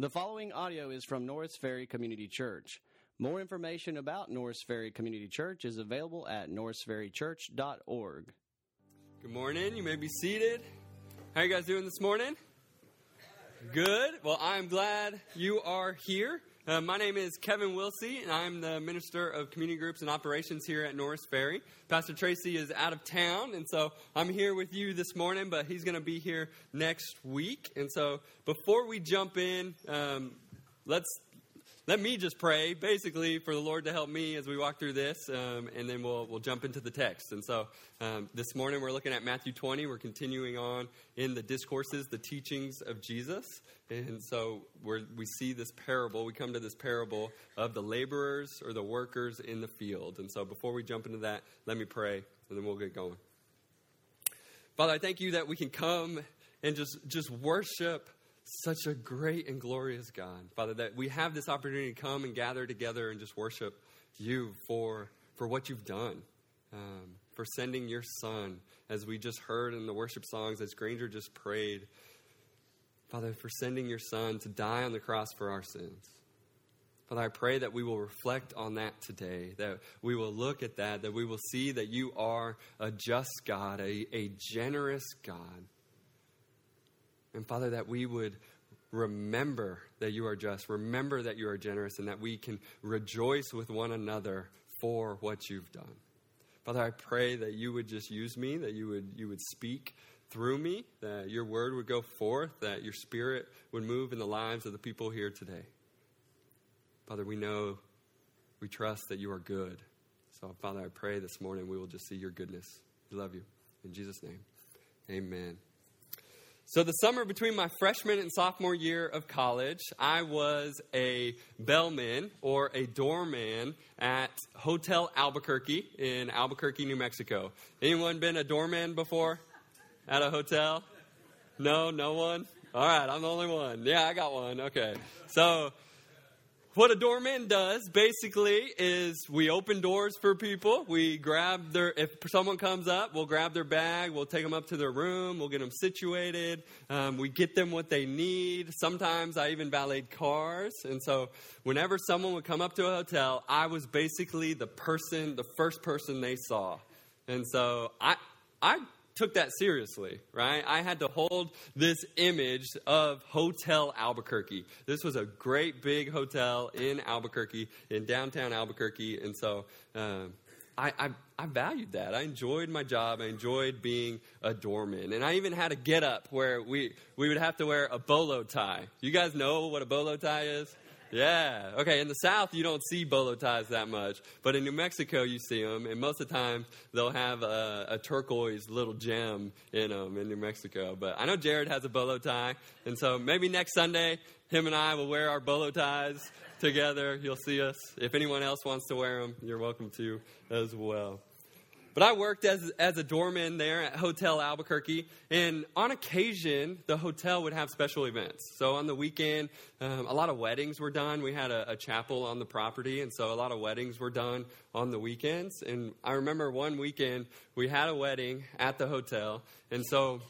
The following audio is from Norris Ferry Community Church. More information about Norris Ferry Community Church is available at norrisferrychurch.org. Good morning. You may be seated. How you guys doing this morning? Good. Well, I'm glad you are here. Uh, my name is Kevin Wilsey, and I'm the Minister of Community Groups and Operations here at Norris Ferry. Pastor Tracy is out of town, and so I'm here with you this morning, but he's going to be here next week. And so before we jump in, um, let's let me just pray, basically, for the Lord to help me as we walk through this, um, and then we'll, we'll jump into the text. And so um, this morning we're looking at Matthew 20. We're continuing on in the discourses, the teachings of Jesus. And so we we see this parable, we come to this parable of the laborers or the workers in the field. And so before we jump into that, let me pray, and then we'll get going. Father, I thank you that we can come and just, just worship such a great and glorious God. Father, that we have this opportunity to come and gather together and just worship you for, for what you've done, um, for sending your son, as we just heard in the worship songs, as Granger just prayed. Father, for sending your son to die on the cross for our sins. Father, I pray that we will reflect on that today, that we will look at that, that we will see that you are a just God, a, a generous God and Father, that we would remember that you are just, remember that you are generous, and that we can rejoice with one another for what you've done. Father, I pray that you would just use me, that you would, you would speak through me, that your word would go forth, that your spirit would move in the lives of the people here today. Father, we know, we trust that you are good. So, Father, I pray this morning we will just see your goodness. We love you. In Jesus' name, amen. So, the summer between my freshman and sophomore year of college, I was a bellman or a doorman at Hotel Albuquerque in Albuquerque, New Mexico. Anyone been a doorman before at a hotel? No, no one? All right, I'm the only one. Yeah, I got one. Okay. So, what a doorman does basically is we open doors for people. We grab their, if someone comes up, we'll grab their bag, we'll take them up to their room, we'll get them situated, um, we get them what they need. Sometimes I even valeted cars. And so whenever someone would come up to a hotel, I was basically the person, the first person they saw. And so I, I took that seriously, right? I had to hold this image of Hotel Albuquerque. This was a great big hotel in Albuquerque, in downtown Albuquerque. And so um, I, I, I, valued that. I enjoyed my job. I enjoyed being a doorman. And I even had a get up where we, we would have to wear a bolo tie. You guys know what a bolo tie is? Yeah. Okay. In the South, you don't see bolo ties that much, but in New Mexico, you see them, and most of the time they'll have a, a, turquoise little gem in them in New Mexico. But I know Jared has a bolo tie, and so maybe next Sunday, him and I will wear our bolo ties together. You'll see us. If anyone else wants to wear them, you're welcome to as well. But I worked as, as a doorman there at Hotel Albuquerque, and on occasion, the hotel would have special events. So on the weekend, um, a lot of weddings were done. We had a, a, chapel on the property, and so a lot of weddings were done on the weekends. And I remember one weekend, we had a wedding at the hotel, and so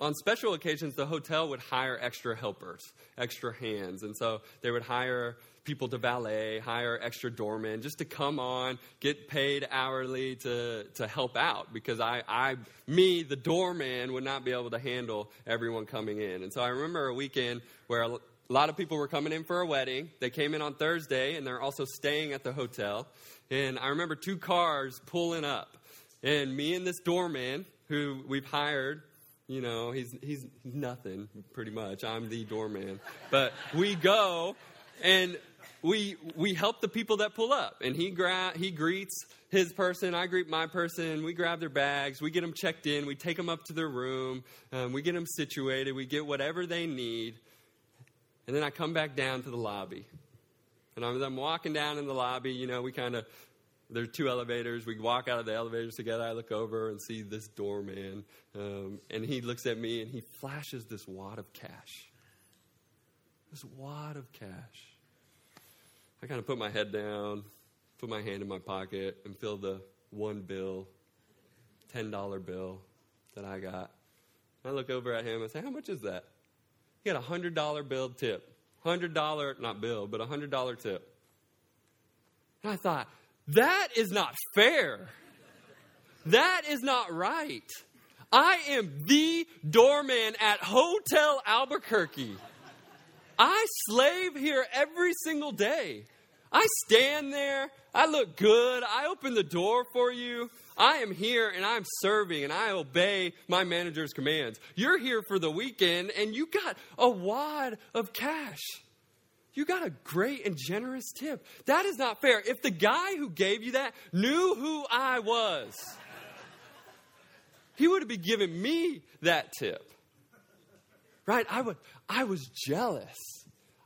on special occasions, the hotel would hire extra helpers, extra hands. And so they would hire people to valet, hire extra doormen just to come on, get paid hourly to, to help out because I, I, me, the doorman, would not be able to handle everyone coming in. And so I remember a weekend where a lot of people were coming in for a wedding. They came in on Thursday and they're also staying at the hotel. And I remember two cars pulling up. And me and this doorman, who we've hired, you know, he's, he's nothing pretty much. I'm the doorman. But we go and we we help the people that pull up, and he gra- he greets his person, I greet my person. We grab their bags, we get them checked in, we take them up to their room, um, we get them situated, we get whatever they need, and then I come back down to the lobby, and I'm, I'm walking down in the lobby. You know, we kind of there are two elevators. We walk out of the elevators together. I look over and see this doorman, um, and he looks at me and he flashes this wad of cash. This wad of cash. I kind of put my head down, put my hand in my pocket, and feel the one bill, $10 bill that I got. I look over at him and say, How much is that? He had a $100 bill tip. $100, not bill, but a $100 tip. And I thought, that is not fair. That is not right. I am the doorman at Hotel Albuquerque. I slave here every single day. I stand there. I look good. I open the door for you. I am here and I'm serving and I obey my manager's commands. You're here for the weekend and you got a wad of cash. You got a great and generous tip. That is not fair. If the guy who gave you that knew who I was, he would have been giving me that tip. Right? I, would, I was jealous.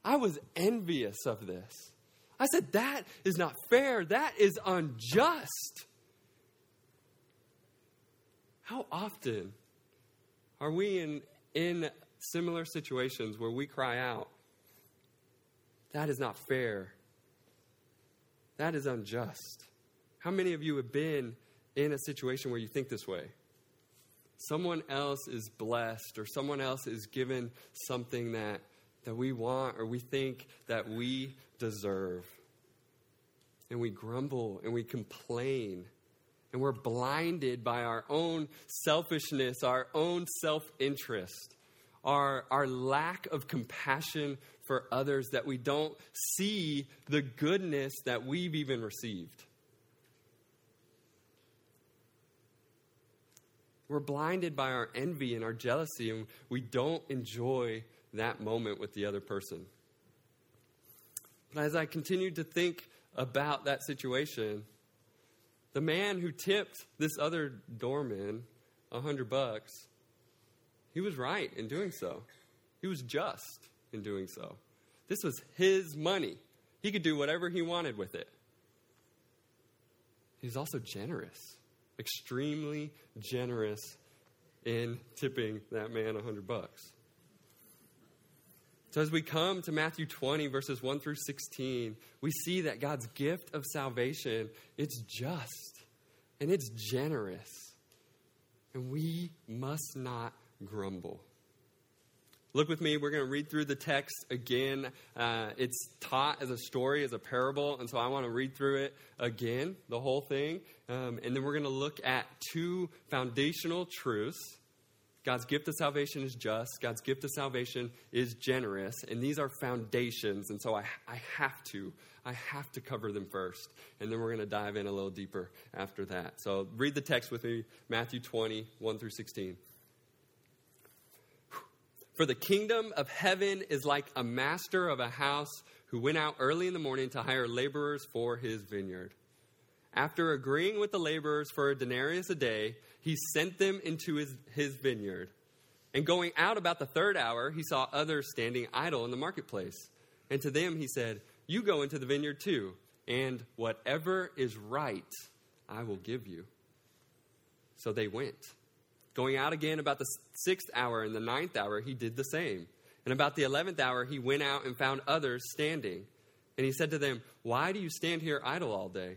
I was envious of this. I said, that is not fair. That is unjust. How often are we in, in similar situations where we cry out, that is not fair? That is unjust. How many of you have been in a situation where you think this way? Someone else is blessed, or someone else is given something that, that we want or we think that we deserve. And we grumble and we complain and we're blinded by our own selfishness, our own self interest, our, our lack of compassion for others, that we don't see the goodness that we've even received. We're blinded by our envy and our jealousy, and we don't enjoy that moment with the other person. But as I continued to think about that situation, the man who tipped this other doorman a hundred bucks, he was right in doing so. He was just in doing so. This was his money. He could do whatever he wanted with it. He was also generous, extremely generous in tipping that man a hundred bucks. So, as we come to Matthew 20, verses 1 through 16, we see that God's gift of salvation, it's just and it's generous. And we must not grumble. Look with me, we're going to read through the text again. Uh, it's taught as a story, as a parable, and so I want to read through it again, the whole thing. Um, and then we're going to look at two foundational truths God's gift of salvation is just. God's gift of salvation is generous. And these are foundations. And so I, I have to, I have to cover them first. And then we're going to dive in a little deeper after that. So read the text with me Matthew 20, 1 through 16. For the kingdom of heaven is like a master of a house who went out early in the morning to hire laborers for his vineyard. After agreeing with the laborers for a denarius a day, he sent them into his, his vineyard. And going out about the third hour, he saw others standing idle in the marketplace. And to them he said, You go into the vineyard too, and whatever is right, I will give you. So they went. Going out again about the sixth hour and the ninth hour, he did the same. And about the eleventh hour, he went out and found others standing. And he said to them, Why do you stand here idle all day?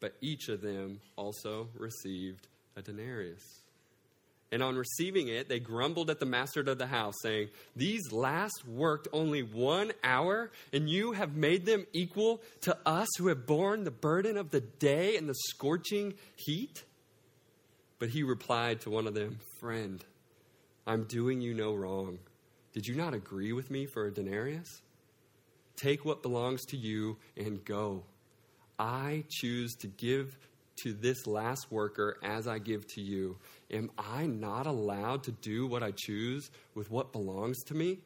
but each of them also received a denarius. And on receiving it, they grumbled at the master of the house, saying, These last worked only one hour, and you have made them equal to us who have borne the burden of the day and the scorching heat? But he replied to one of them, Friend, I'm doing you no wrong. Did you not agree with me for a denarius? Take what belongs to you and go. I choose to give to this last worker as I give to you. Am I not allowed to do what I choose with what belongs to me?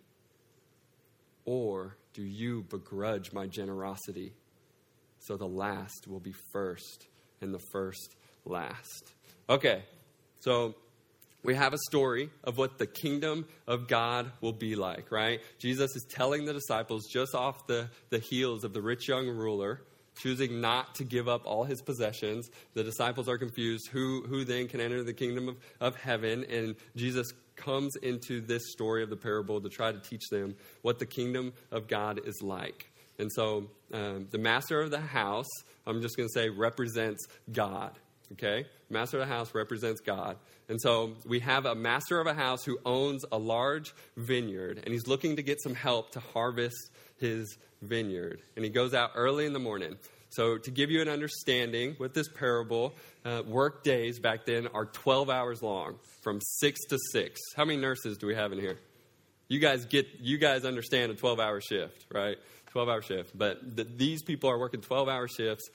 Or do you begrudge my generosity? So the last will be first and the first last. Okay, so we have a story of what the kingdom of God will be like, right? Jesus is telling the disciples just off the, the heels of the rich young ruler, choosing not to give up all his possessions. The disciples are confused. Who, who then can enter the kingdom of, of heaven? And Jesus comes into this story of the parable to try to teach them what the kingdom of God is like. And so um, the master of the house, I'm just going to say, represents God. Okay? Master of the house represents God. And so we have a master of a house who owns a large vineyard, and he's looking to get some help to harvest his vineyard. And he goes out early in the morning. So, to give you an understanding with this parable, uh, work days back then are 12 hours long, from 6 to 6. How many nurses do we have in here? You guys get, you guys understand a 12 hour shift, right? 12 hour shift. But the, these people are working 12 hour shifts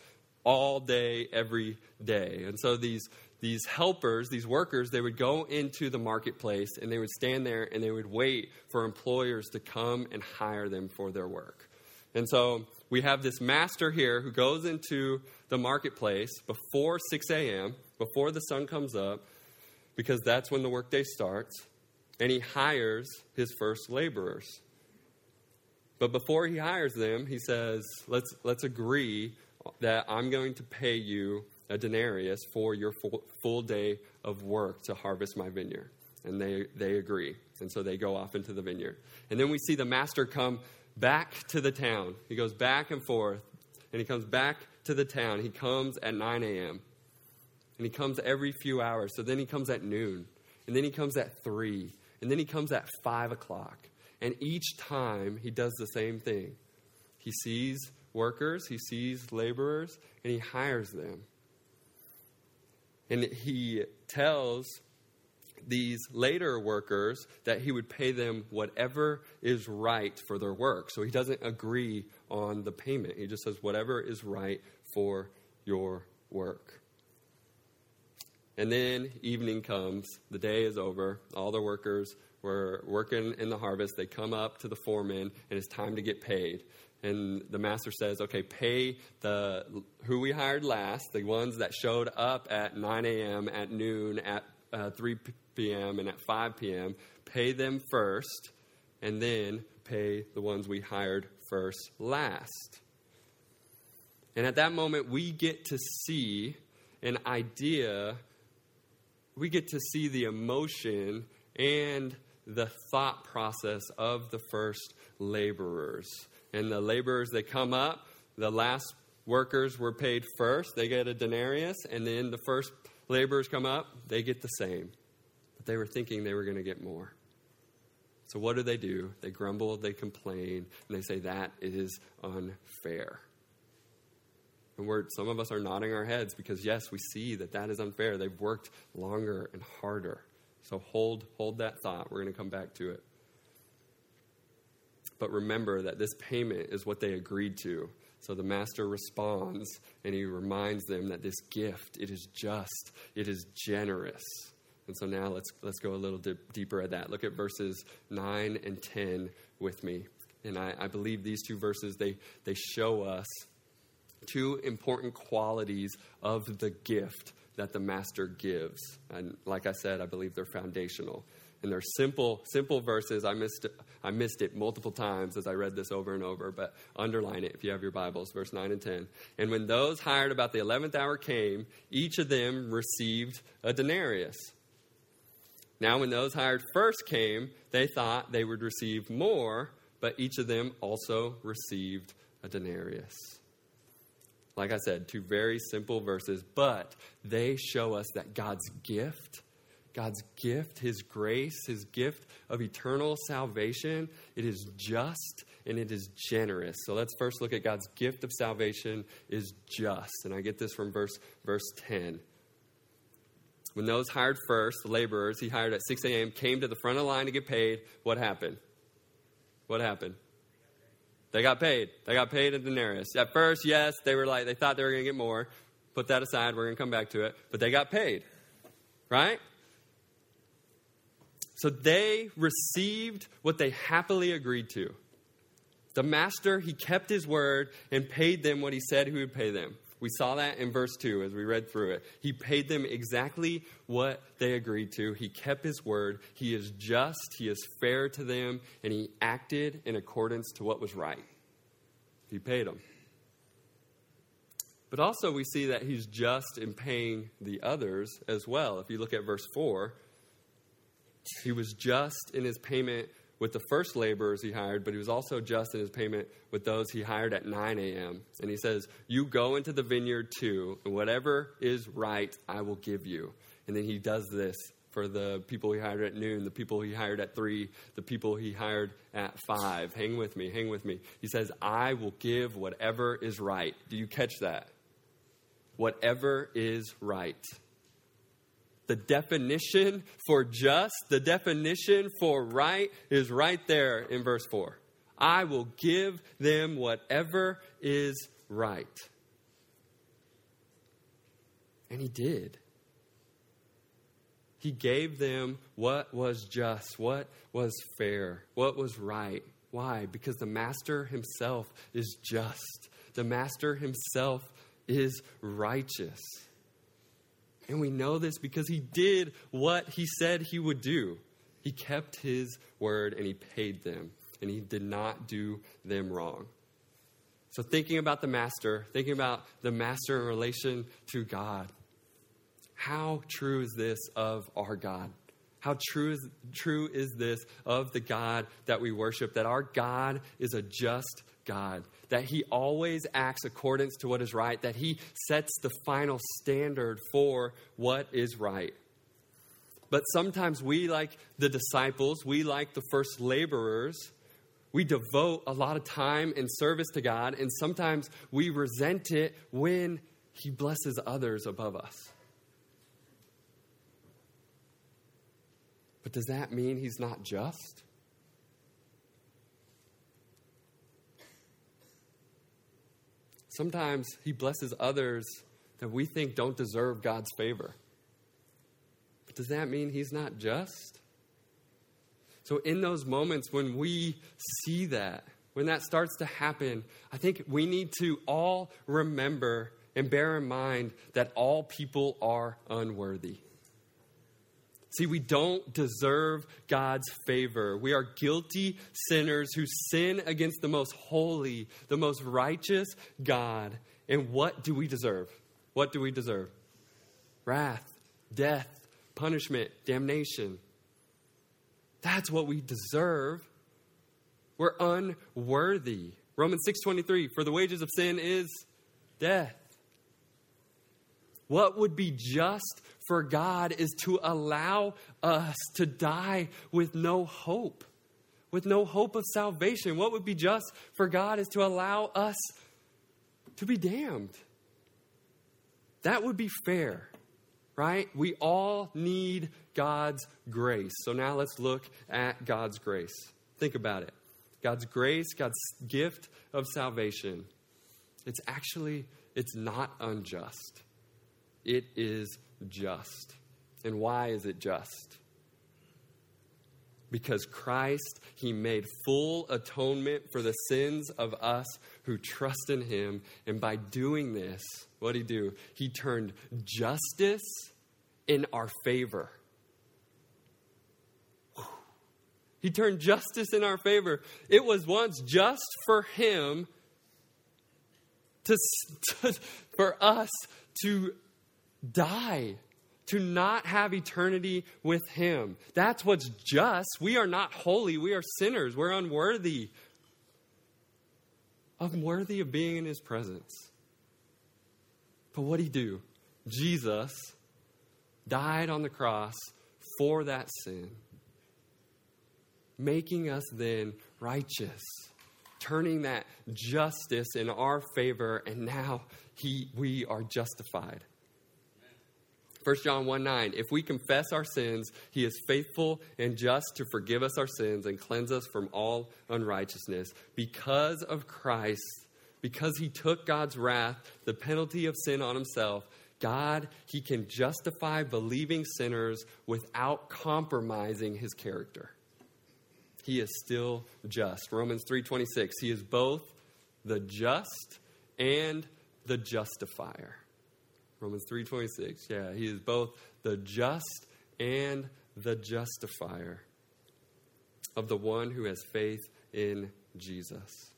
all day, every day. And so these, these helpers, these workers, they would go into the marketplace and they would stand there and they would wait for employers to come and hire them for their work. And so we have this master here who goes into the marketplace before 6 a.m., before the sun comes up, because that's when the workday starts, and he hires his first laborers. But before he hires them, he says, let's, let's agree that I'm going to pay you a denarius for your full, full day of work to harvest my vineyard. And they, they agree. And so they go off into the vineyard. And then we see the master come back to the town. He goes back and forth, and he comes back to the town. He comes at 9 a.m., and he comes every few hours. So then he comes at noon, and then he comes at 3, and then he comes at 5 o'clock. And each time he does the same thing. He sees workers, he sees laborers, and he hires them. And he tells these later workers that he would pay them whatever is right for their work. So he doesn't agree on the payment. He just says, whatever is right for your work. And then evening comes, the day is over, all the workers were working in the harvest. They come up to the foreman, and it's time to get paid and the master says, okay, pay the who we hired last, the ones that showed up at 9 a.m., at noon, at uh, 3 p.m., and at 5 p.m., pay them first, and then pay the ones we hired first last. And at that moment, we get to see an idea, we get to see the emotion and the thought process of the first laborers and the laborers they come up. The last workers were paid first, they get a denarius, and then the first laborers come up, they get the same. But they were thinking they were going to get more. So what do they do? They grumble, they complain, and they say that is unfair. And we're, some of us are nodding our heads because, yes, we see that that is unfair. They've worked longer and harder. So hold, hold that thought. We're going to come back to it. But remember that this payment is what they agreed to. So the master responds and he reminds them that this gift, it is just, it is generous. And so now let's, let's go a little dip, deeper at that. Look at verses 9 and 10 with me. And I, I believe these two verses, they, they show us two important qualities of the gift that the master gives. And like I said, I believe they're foundational. And they're simple, simple verses. I missed, I missed it multiple times as I read this over and over, but underline it if you have your Bibles, verse 9 and 10. And when those hired about the 11th hour came, each of them received a denarius. Now, when those hired first came, they thought they would receive more, but each of them also received a denarius. Like I said, two very simple verses, but they show us that God's gift God's gift, His grace, His gift of eternal salvation, it is just and it is generous. So let's first look at God's gift of salvation is just. And I get this from verse, verse 10. When those hired first, the laborers, he hired at 6 a.m., came to the front of the line to get paid, what happened? What happened? They got paid. They got paid a denarius. At first, yes, they were like, they thought they were going to get more. Put that aside. We're going to come back to it. But they got paid. Right? So they received what they happily agreed to. The master, he kept his word and paid them what he said he would pay them. We saw that in verse 2 as we read through it. He paid them exactly what they agreed to. He kept his word. He is just, he is fair to them, and he acted in accordance to what was right. He paid them. But also, we see that he's just in paying the others as well. If you look at verse 4, he was just in his payment with the first laborers he hired, but he was also just in his payment with those he hired at 9 a.m. And he says, You go into the vineyard too, and whatever is right, I will give you. And then he does this for the people he hired at noon, the people he hired at 3, the people he hired at 5. Hang with me, hang with me. He says, I will give whatever is right. Do you catch that? Whatever is right the definition for just, the definition for right is right there in verse 4. I will give them whatever is right. And he did. He gave them what was just, what was fair, what was right. Why? Because the master himself is just. The master himself is righteous. And we know this because he did what he said he would do. He kept his word and he paid them, and he did not do them wrong. So, thinking about the master, thinking about the master in relation to God, how true is this of our God? How true is, true is this of the God that we worship? That our God is a just God, that He always acts accordance to what is right, that He sets the final standard for what is right. But sometimes we, like the disciples, we, like the first laborers, we devote a lot of time and service to God, and sometimes we resent it when He blesses others above us. But does that mean He's not just? Sometimes He blesses others that we think don't deserve God's favor. But does that mean He's not just? So, in those moments when we see that, when that starts to happen, I think we need to all remember and bear in mind that all people are unworthy. See, we don't deserve God's favor. We are guilty sinners who sin against the most holy, the most righteous God. And what do we deserve? What do we deserve? Wrath, death, punishment, damnation. That's what we deserve. We're unworthy. Romans 6:23 for the wages of sin is death. What would be just for God is to allow us to die with no hope, with no hope of salvation. What would be just for God is to allow us to be damned. That would be fair, right? We all need God's grace. So now let's look at God's grace. Think about it. God's grace, God's gift of salvation. It's actually it's not unjust. It is just. And why is it just? Because Christ, He made full atonement for the sins of us who trust in Him. And by doing this, what did He do? He turned justice in our favor. He turned justice in our favor. It was once just for Him to, to for us to die, to not have eternity with Him. That's what's just. We are not holy, we are sinners, we're unworthy. Unworthy of being in His presence. But what did He do? Jesus died on the cross for that sin, making us then righteous turning that justice in our favor, and now he, we are justified. 1 John 1 9, if we confess our sins, he is faithful and just to forgive us our sins and cleanse us from all unrighteousness. Because of Christ, because he took God's wrath, the penalty of sin on himself, God, he can justify believing sinners without compromising his character. He is still just. Romans 3:26, he is both the just and the justifier. Romans 3:26. Yeah, he is both the just and the justifier of the one who has faith in Jesus.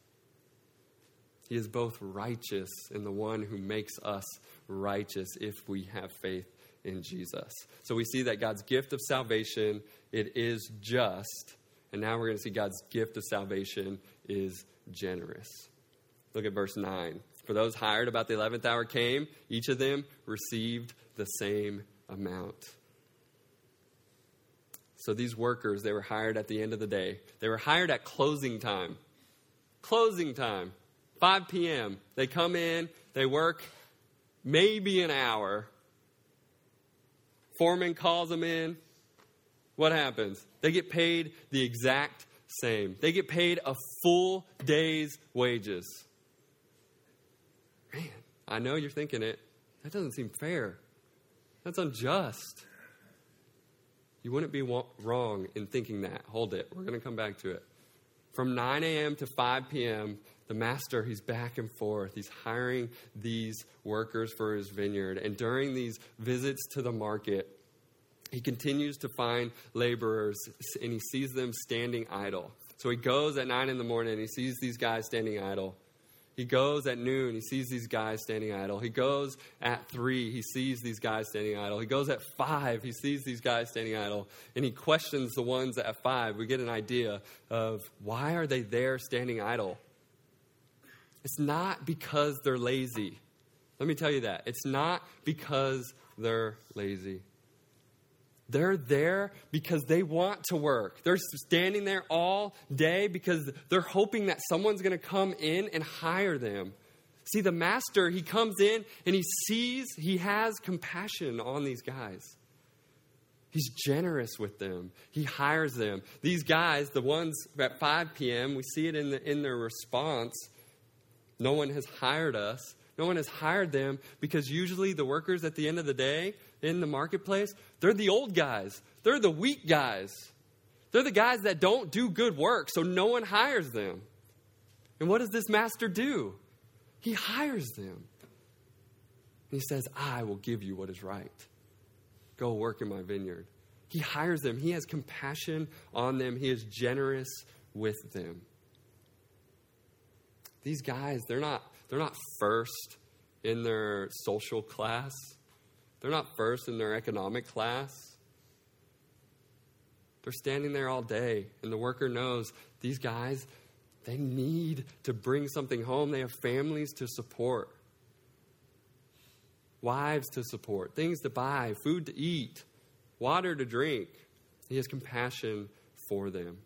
He is both righteous and the one who makes us righteous if we have faith in Jesus. So we see that God's gift of salvation, it is just. And now we're going to see God's gift of salvation is generous. Look at verse 9. For those hired about the 11th hour came, each of them received the same amount. So these workers, they were hired at the end of the day. They were hired at closing time. Closing time, 5 p.m. They come in, they work maybe an hour. Foreman calls them in. What happens? They get paid the exact same. They get paid a full day's wages. I know you're thinking it. That doesn't seem fair. That's unjust. You wouldn't be wrong in thinking that. Hold it. We're going to come back to it. From 9 a.m. to 5 p.m., the master, he's back and forth. He's hiring these workers for his vineyard. And during these visits to the market, he continues to find laborers and he sees them standing idle. So he goes at 9 in the morning and he sees these guys standing idle. He goes at noon, he sees these guys standing idle. He goes at 3, he sees these guys standing idle. He goes at 5, he sees these guys standing idle. And he questions the ones at 5. We get an idea of why are they there standing idle? It's not because they're lazy. Let me tell you that. It's not because they're lazy. They're there because they want to work. They're standing there all day because they're hoping that someone's going to come in and hire them. See, the master, he comes in and he sees, he has compassion on these guys. He's generous with them. He hires them. These guys, the ones at 5 p.m., we see it in, the, in their response. No one has hired us. No one has hired them because usually the workers at the end of the day, in the marketplace, they're the old guys. They're the weak guys. They're the guys that don't do good work, so no one hires them. And what does this master do? He hires them. He says, I will give you what is right. Go work in my vineyard. He hires them. He has compassion on them. He is generous with them. These guys, they're not, they're not first in their social class. They're not first in their economic class. They're standing there all day, and the worker knows these guys, they need to bring something home. They have families to support, wives to support, things to buy, food to eat, water to drink. He has compassion for them.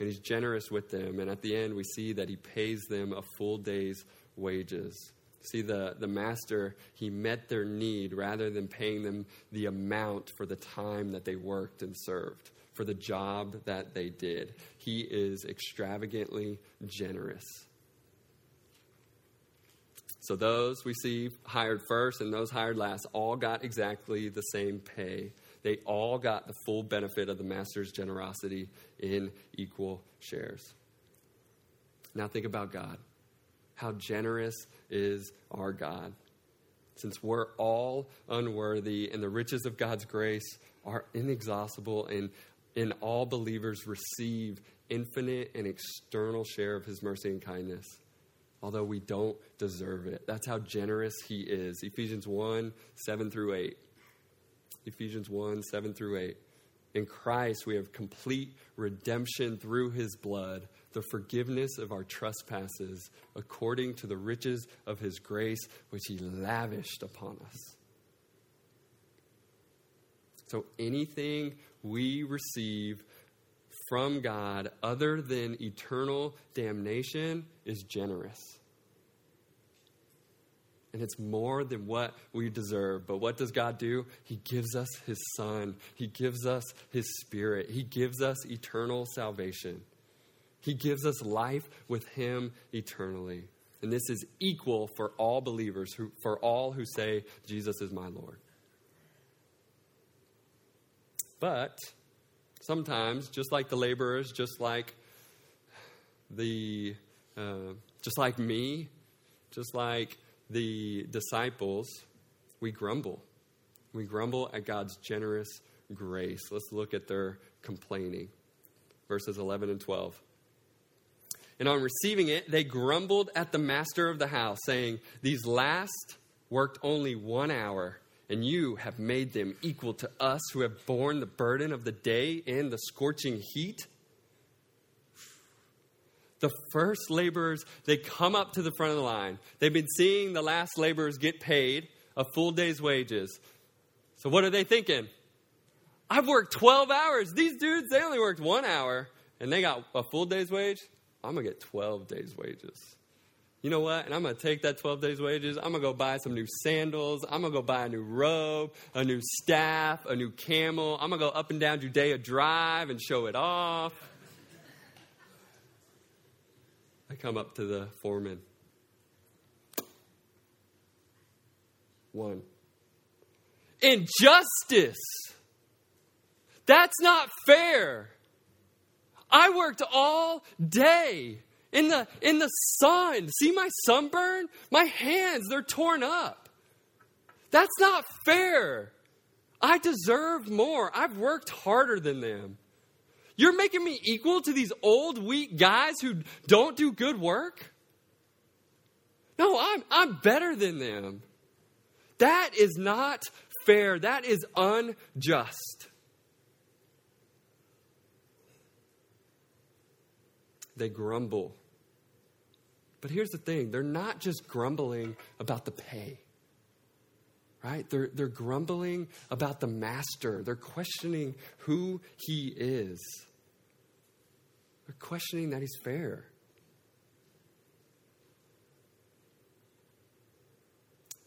And he's generous with them. And at the end, we see that he pays them a full day's wages. See, the, the master, he met their need rather than paying them the amount for the time that they worked and served, for the job that they did. He is extravagantly generous. So, those we see hired first and those hired last all got exactly the same pay. They all got the full benefit of the master's generosity in equal shares. Now, think about God. How generous is our God. Since we're all unworthy and the riches of God's grace are inexhaustible, and in all believers receive infinite and external share of his mercy and kindness, although we don't deserve it. That's how generous he is. Ephesians 1 7 through 8. Ephesians 1 7 through 8. In Christ, we have complete redemption through his blood the forgiveness of our trespasses according to the riches of his grace, which he lavished upon us. So anything we receive from God other than eternal damnation is generous. And it's more than what we deserve. But what does God do? He gives us His Son. He gives us His Spirit. He gives us eternal salvation. He gives us life with Him eternally. And this is equal for all believers, who, for all who say, Jesus is my Lord. But sometimes, just like the laborers, just like the, uh, just like me, just like the disciples, we grumble. We grumble at God's generous grace. Let's look at their complaining. Verses 11 and 12. And on receiving it, they grumbled at the master of the house, saying, These last worked only one hour, and you have made them equal to us who have borne the burden of the day and the scorching heat. The first laborers, they come up to the front of the line. They've been seeing the last laborers get paid a full day's wages. So, what are they thinking? I've worked 12 hours. These dudes, they only worked one hour, and they got a full day's wage. I'm going to get 12 days' wages. You know what? And I'm going to take that 12 days' wages. I'm going to go buy some new sandals. I'm going to go buy a new robe, a new staff, a new camel. I'm going to go up and down Judea Drive and show it off. I come up to the foreman. One. Injustice. That's not fair. I worked all day in the, in the sun. See my sunburn? My hands, they're torn up. That's not fair. I deserve more. I've worked harder than them. You're making me equal to these old, weak guys who don't do good work? No, I'm, I'm better than them. That is not fair. That is unjust. they grumble. But here's the thing they're not just grumbling about the pay, right? They're, they're grumbling about the master, they're questioning who he is, they're questioning that he's fair.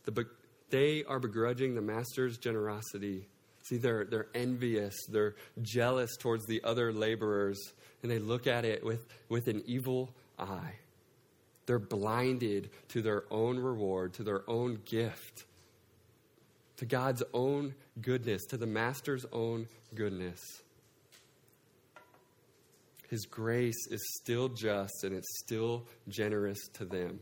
The, they are begrudging the master's generosity. See, they're, they're envious, they're jealous towards the other laborers and they look at it with, with an evil eye. They're blinded to their own reward, to their own gift, to God's own goodness, to the Master's own goodness. His grace is still just and it's still generous to them.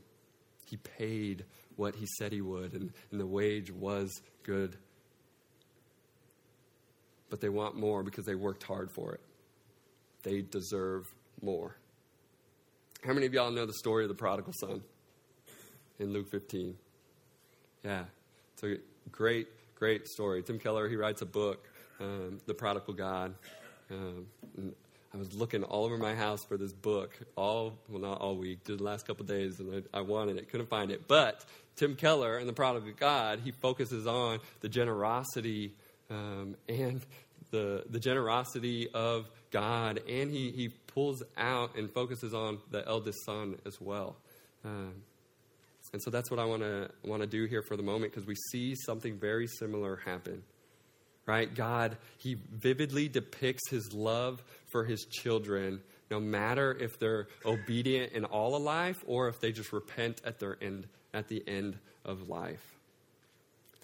He paid what he said he would, and, and the wage was good. But they want more because they worked hard for it they deserve more. How many of y'all know the story of the prodigal son in Luke 15? Yeah, a great, great story. Tim Keller, he writes a book, um, The Prodigal God. Um, I was looking all over my house for this book, all, well, not all week, just the last couple days, and I, I wanted it, couldn't find it. But Tim Keller and The Prodigal God, he focuses on the generosity um, and the, the generosity of God, and he, he pulls out and focuses on the eldest son as well. Um, and so that's what I want to want to do here for the moment because we see something very similar happen. Right? God, he vividly depicts his love for his children no matter if they're obedient in all of life or if they just repent at their end at the end of life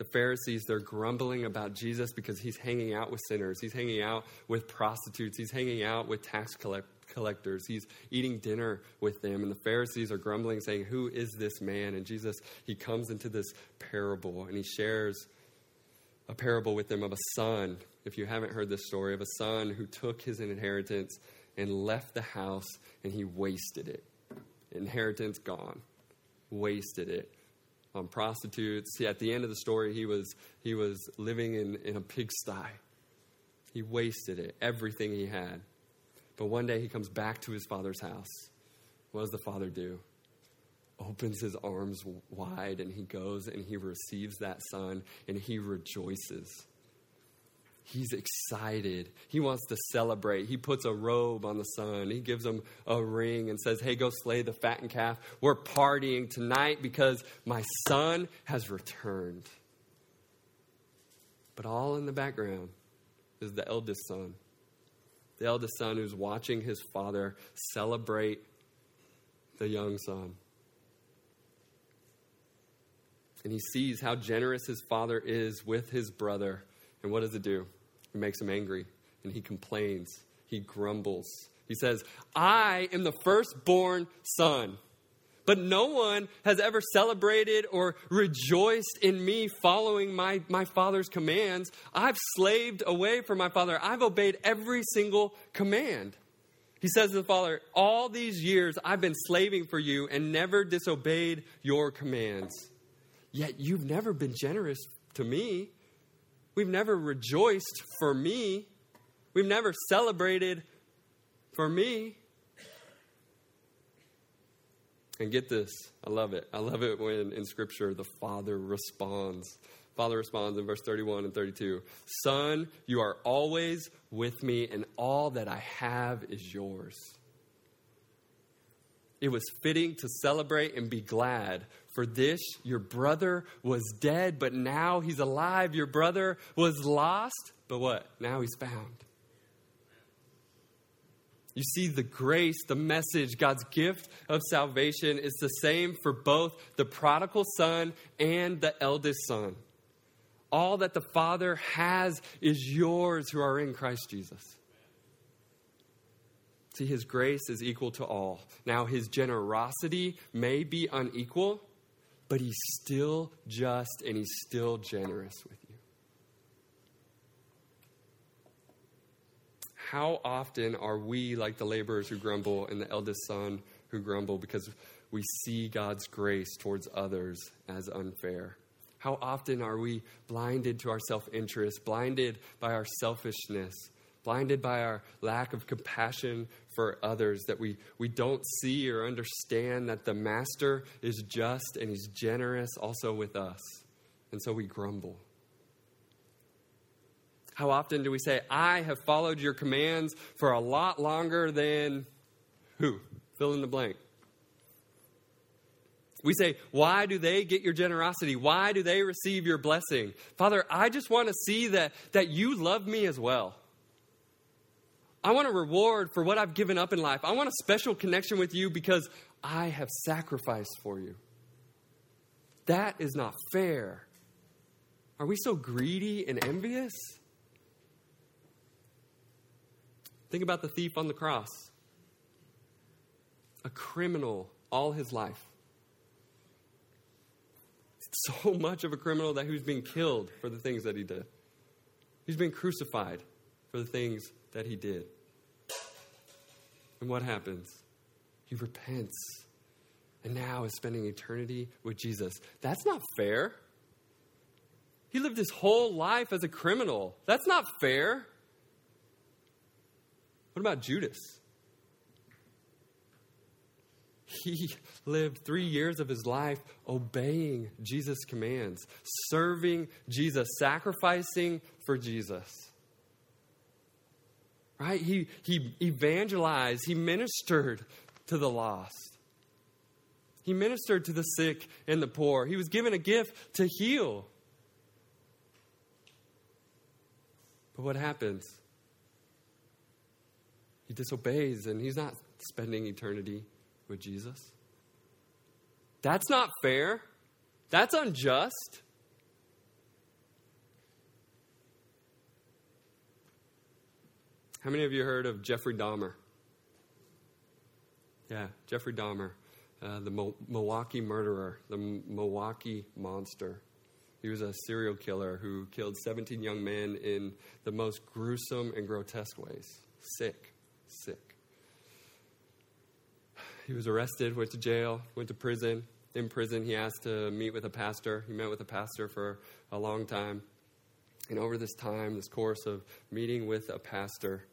the Pharisees, they're grumbling about Jesus because he's hanging out with sinners. He's hanging out with prostitutes. He's hanging out with tax collect- collectors. He's eating dinner with them. And the Pharisees are grumbling, saying, Who is this man? And Jesus, he comes into this parable and he shares a parable with them of a son. If you haven't heard this story, of a son who took his inheritance and left the house and he wasted it. Inheritance gone. Wasted it on prostitutes. See, at the end of the story, he was, he was living in, in a pigsty. He wasted it, everything he had. But one day he comes back to his father's house. What does the father do? Opens his arms wide and he goes and he receives that son and he rejoices. He's excited. He wants to celebrate. He puts a robe on the son. He gives him a ring and says, Hey, go slay the fattened calf. We're partying tonight because my son has returned. But all in the background is the eldest son. The eldest son who's watching his father celebrate the young son. And he sees how generous his father is with his brother. And what does it do? It makes him angry and he complains. He grumbles. He says, I am the firstborn son, But no one has ever celebrated or rejoiced in me following my, my father's commands. I've slaved away from my father. I've obeyed every single command. He says to the father, All these years I've been slaving for you and never disobeyed your commands. Yet you've never been generous to me. We've never rejoiced for me. We've never celebrated for me. And get this, I love it. I love it when in Scripture the Father responds. Father responds in verse 31 and 32 Son, you are always with me, and all that I have is yours. It was fitting to celebrate and be glad. For this, your brother was dead, but now he's alive. Your brother was lost, but what? Now he's found. You see, the grace, the message, God's gift of salvation is the same for both the prodigal son and the eldest son. All that the Father has is yours who are in Christ Jesus. See, his grace is equal to all. Now, his generosity may be unequal, but he's still just and he's still generous with you. How often are we like the laborers who grumble and the eldest son who grumble because we see God's grace towards others as unfair? How often are we blinded to our self interest, blinded by our selfishness, blinded by our lack of compassion for others, that we, we don't see or understand that the Master is just and He's generous also with us? And so we grumble. How often do we say, I have followed your commands for a lot longer than who? Fill in the blank. We say, Why do they get your generosity? Why do they receive your blessing? Father, I just want to see that, that you love me as well. I want a reward for what I've given up in life. I want a special connection with you because I have sacrificed for you. That is not fair. Are we so greedy and envious? Think about the thief on the cross. A criminal all his life. So much of a criminal that he was being killed for the things that he did. He's been crucified for the things that he did. And what happens? He repents and now is spending eternity with Jesus. That's not fair. He lived his whole life as a criminal. That's not fair. What about Judas? He lived three years of his life obeying Jesus' commands, serving Jesus, sacrificing for Jesus. Right? He, he evangelized, he ministered to the lost. He ministered to the sick and the poor. He was given a gift to heal. But what happens? He disobeys and he's not spending eternity with Jesus. That's not fair. That's unjust. How many of you heard of Jeffrey Dahmer? Yeah, Jeffrey Dahmer, uh, the Mo- Milwaukee murderer, the M- Milwaukee monster. He was a serial killer who killed 17 young men in the most gruesome and grotesque ways. Sick sick. He was arrested, went to jail, went to prison. In prison, he asked to meet with a pastor. He met with a pastor for a long time. And over this time, this course of meeting with a pastor,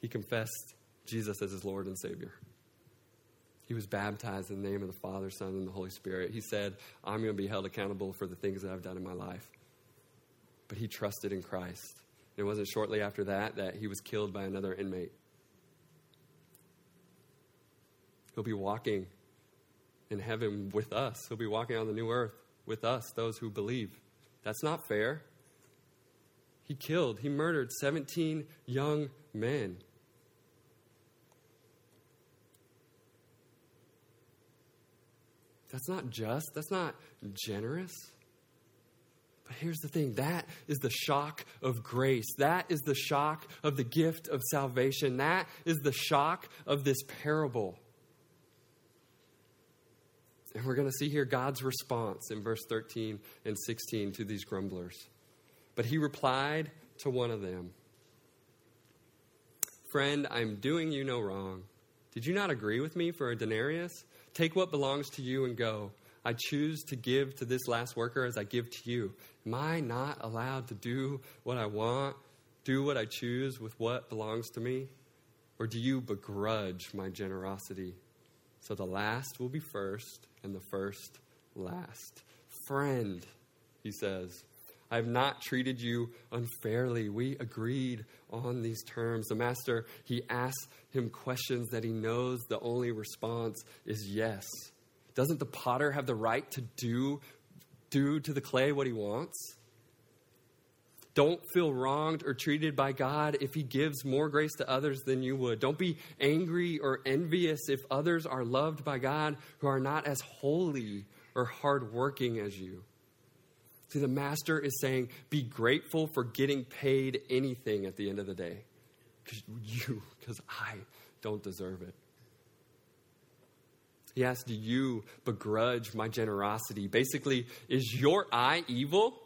he confessed Jesus as his Lord and Savior. He was baptized in the name of the Father, Son, and the Holy Spirit. He said, I'm going to be held accountable for the things that I've done in my life. But he trusted in Christ. It wasn't shortly after that that he was killed by another inmate. He'll be walking in heaven with us. He'll be walking on the new earth with us, those who believe. That's not fair. He killed, he murdered 17 young men. That's not just, that's not generous. But here's the thing that is the shock of grace. That is the shock of the gift of salvation. That is the shock of this parable. And we're going to see here God's response in verse 13 and 16 to these grumblers. But he replied to one of them Friend, I'm doing you no wrong. Did you not agree with me for a denarius? Take what belongs to you and go. I choose to give to this last worker as I give to you. Am I not allowed to do what I want, do what I choose with what belongs to me? Or do you begrudge my generosity? So the last will be first, and the first last. Friend, he says, I have not treated you unfairly. We agreed on these terms. The master, he asks him questions that he knows the only response is yes. Doesn't the potter have the right to do, do to the clay what he wants? Don't feel wronged or treated by God if He gives more grace to others than you would. Don't be angry or envious if others are loved by God who are not as holy or hardworking as you. See, the Master is saying, be grateful for getting paid anything at the end of the day. Because you, because I don't deserve it. He asks, Do you begrudge my generosity? Basically, is your eye evil?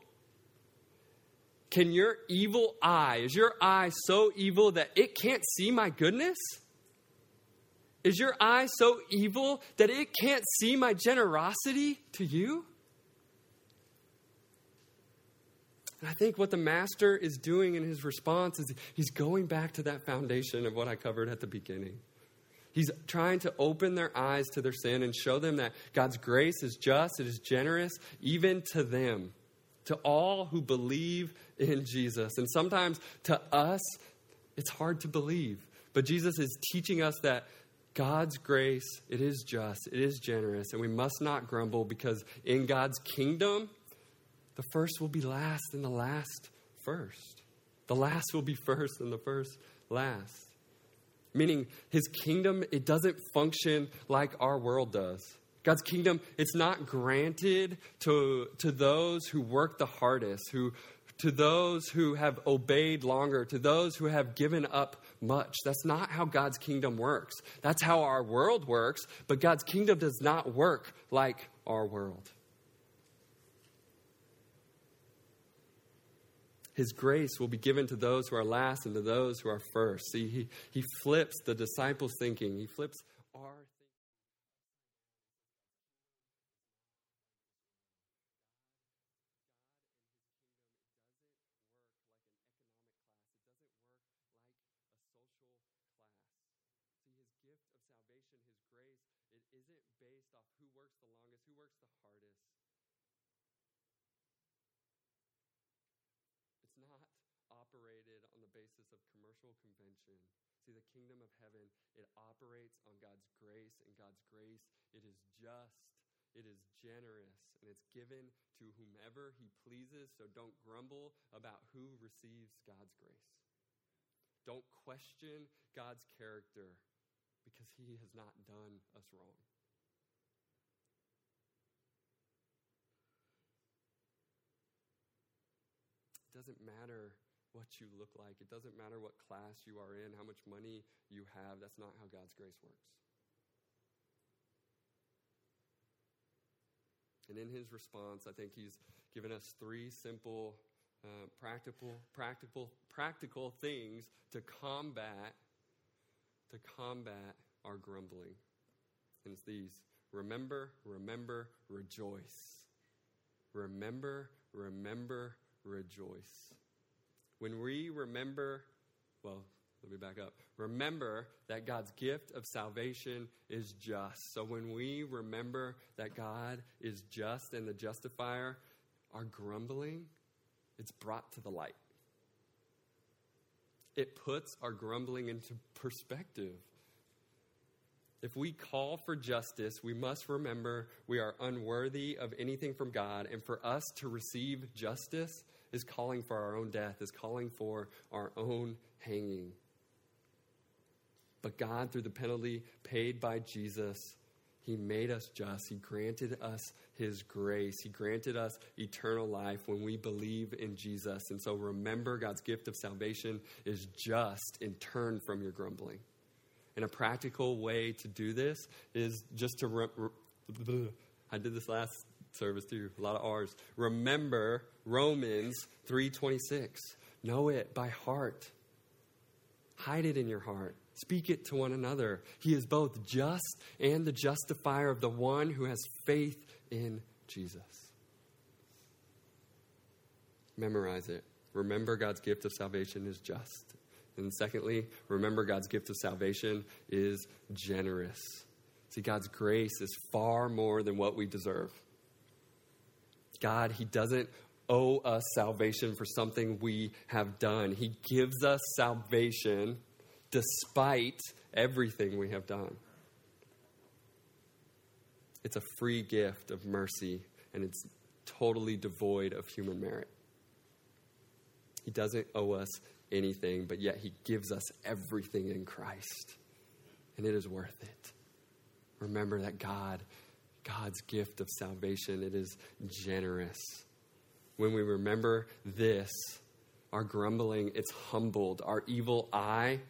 Can your evil eye, is your eye so evil that it can't see my goodness? Is your eye so evil that it can't see my generosity to you? And I think what the master is doing in his response is he's going back to that foundation of what I covered at the beginning. He's trying to open their eyes to their sin and show them that God's grace is just, it is generous, even to them, to all who believe in Jesus. And sometimes to us, it's hard to believe. But Jesus is teaching us that God's grace, it is just, it is generous, and we must not grumble because in God's kingdom, the first will be last and the last first. The last will be first and the first last. Meaning, his kingdom, it doesn't function like our world does. God's kingdom, it's not granted to, to those who work the hardest, who, to those who have obeyed longer, to those who have given up much. That's not how God's kingdom works. That's how our world works, but God's kingdom does not work like our world. His grace will be given to those who are last and to those who are first. See, he, he flips the disciples' thinking. He flips our See, the kingdom of heaven, it operates on God's grace, and God's grace, it is just, it is generous, and it's given to whomever He pleases. So don't grumble about who receives God's grace. Don't question God's character because He has not done us wrong. It doesn't matter what you look like. It doesn't matter what class you are in, how much money you have. That's not how God's grace works. And in his response, I think he's given us three simple, uh, practical, practical, practical things to combat, to combat our grumbling. And it's these: remember, remember, rejoice. Remember, remember, rejoice. When we remember, well, let me back up. Remember that God's gift of salvation is just. So when we remember that God is just and the justifier, our grumbling, it's brought to the light. It puts our grumbling into perspective. If we call for justice, we must remember we are unworthy of anything from God, and for us to receive justice, is calling for our own death, is calling for our own hanging. But God, through the penalty paid by Jesus, He made us just. He granted us His grace. He granted us eternal life when we believe in Jesus. And so remember, God's gift of salvation is just and turn from your grumbling. And a practical way to do this is just to re- I did this last service too. A lot of R's. Remember Romans 3:26. Know it by heart. Hide it in your heart. Speak it to one another. He is both just and the justifier of the one who has faith in Jesus. Memorize it. Remember God's gift of salvation is just. And secondly, remember God's gift of salvation is generous. See, God's grace is far more than what we deserve. God, He doesn't owe us salvation for something we have done. He gives us salvation despite everything we have done. It's a free gift of mercy, and it's totally devoid of human merit. He doesn't owe us anything, but yet He gives us everything in Christ, and it is worth it. Remember that God, God's gift of salvation, it is generous. When we remember this, our grumbling, it's humbled. Our evil eye,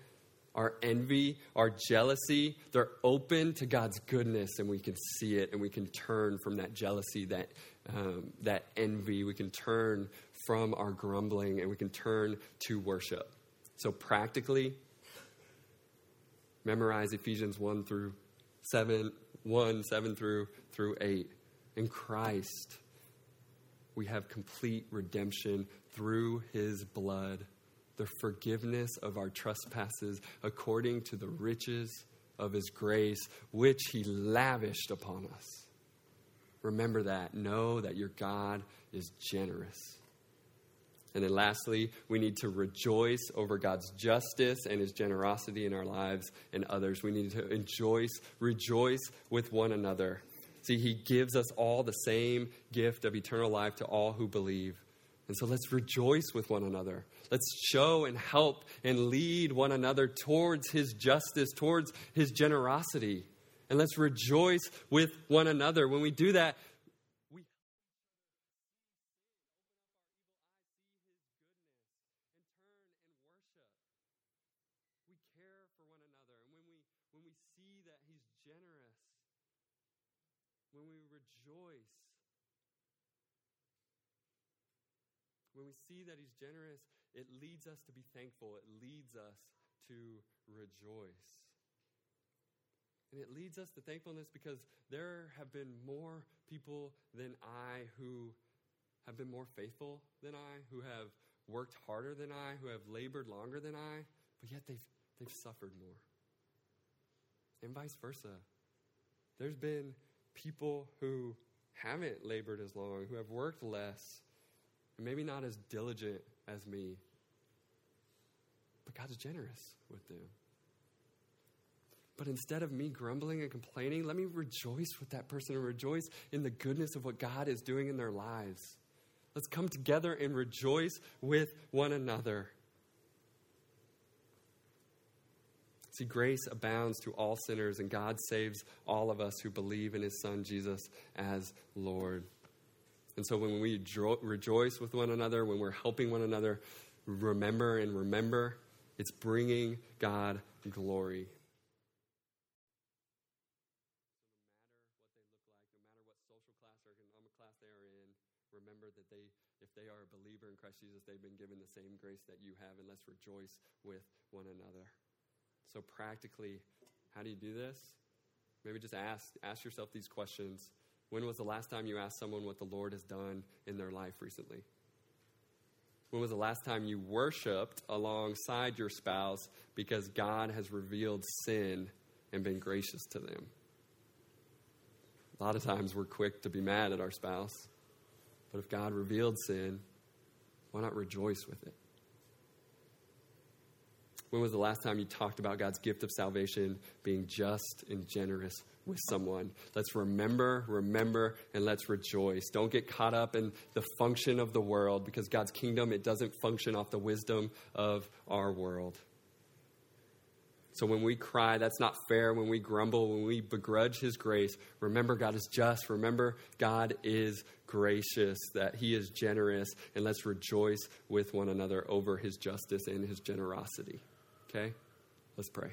our envy, our jealousy, they're open to God's goodness, and we can see it, and we can turn from that jealousy, that, um, that envy. We can turn from our grumbling, and we can turn to worship. So, practically, memorize Ephesians 1 through 7, 1, 7 through, through 8. In Christ, we have complete redemption through his blood, the forgiveness of our trespasses according to the riches of his grace, which he lavished upon us. Remember that. Know that your God is generous. And then lastly, we need to rejoice over God's justice and his generosity in our lives and others. We need to rejoice, rejoice with one another. See, he gives us all the same gift of eternal life to all who believe. And so let's rejoice with one another. Let's show and help and lead one another towards his justice, towards his generosity. And let's rejoice with one another. When we do that, when we see that He's generous, it leads us to be thankful. It leads us to rejoice. And it leads us to thankfulness because there have been more people than I who have been more faithful than I, who have worked harder than I, who have labored longer than I, but yet they've, they've suffered more. And vice versa. There's been people who haven't labored as long, who have worked less, and maybe not as diligent as me. But God's generous with them. But instead of me grumbling and complaining, let me rejoice with that person and rejoice in the goodness of what God is doing in their lives. Let's come together and rejoice with one another. See, grace abounds to all sinners, and God saves all of us who believe in his Son, Jesus, as Lord. And so when we rejoice with one another, when we're helping one another, remember and remember, it's bringing God glory. No matter what they look like, no matter what social class or economic class they are in, remember that they if they are a believer in christ jesus they've been given the same grace that you have and let's rejoice with one another. So practically how do you do this? Maybe just ask ask yourself these questions when was the last time you asked someone what the Lord has done in their life recently? When was the last time you worshiped alongside your spouse because God has revealed sin and been gracious to them? A lot of times we're quick to be mad at our spouse, but if God revealed sin, why not rejoice with it? When was the last time you talked about God's gift of salvation being just and generous with someone? Let's remember, remember, and let's rejoice. Don't get caught up in the function of the world because God's kingdom, it doesn't function off the wisdom of our world. So when we cry, that's not fair. When we grumble, when we begrudge His grace, remember God is just. Remember God is gracious, that He is generous, and let's rejoice with one another over His justice and His generosity. Okay? Let's pray.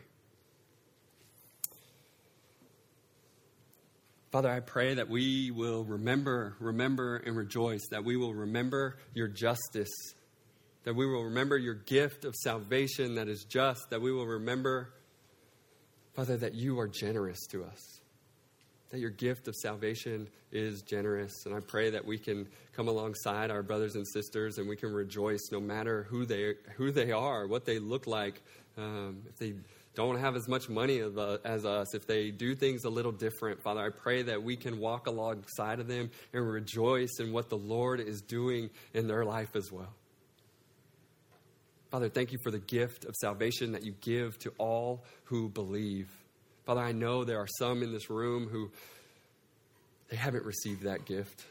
Father, I pray that we will remember, remember, and rejoice, that we will remember your justice, that we will remember your gift of salvation that is just, that we will remember, Father, that you are generous to us, that your gift of salvation is generous. And I pray that we can come alongside our brothers and sisters and we can rejoice no matter who they, who they are, what they look like, um, if they don't have as much money uh, as us, if they do things a little different, Father, I pray that we can walk alongside of them and rejoice in what the Lord is doing in their life as well. Father, thank you for the gift of salvation that you give to all who believe. Father, I know there are some in this room who they haven't received that gift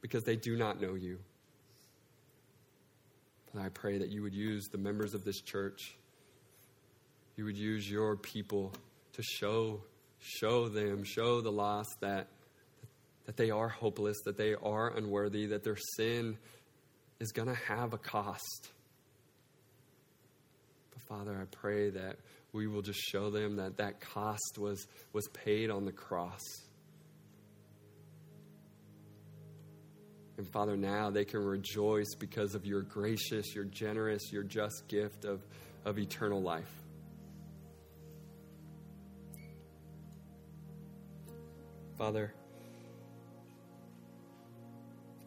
because they do not know you. Father, I pray that you would use the members of this church you would use your people to show show them, show the lost that that they are hopeless, that they are unworthy, that their sin is going to have a cost. But Father, I pray that we will just show them that that cost was was paid on the cross. And Father, now they can rejoice because of your gracious, your generous, your just gift of, of eternal life. Father,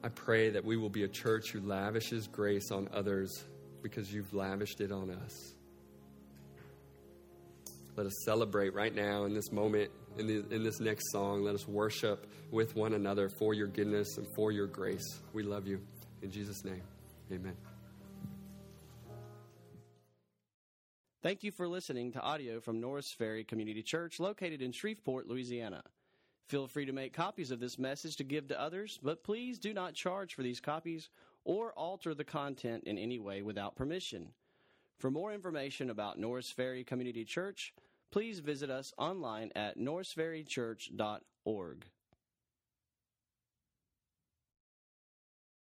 I pray that we will be a church who lavishes grace on others because you've lavished it on us. Let us celebrate right now in this moment, in, the, in this next song. Let us worship with one another for your goodness and for your grace. We love you. In Jesus' name, amen. Thank you for listening to audio from Norris Ferry Community Church located in Shreveport, Louisiana. Feel free to make copies of this message to give to others, but please do not charge for these copies or alter the content in any way without permission. For more information about Norris Ferry Community Church, please visit us online at norrisferrychurch.org.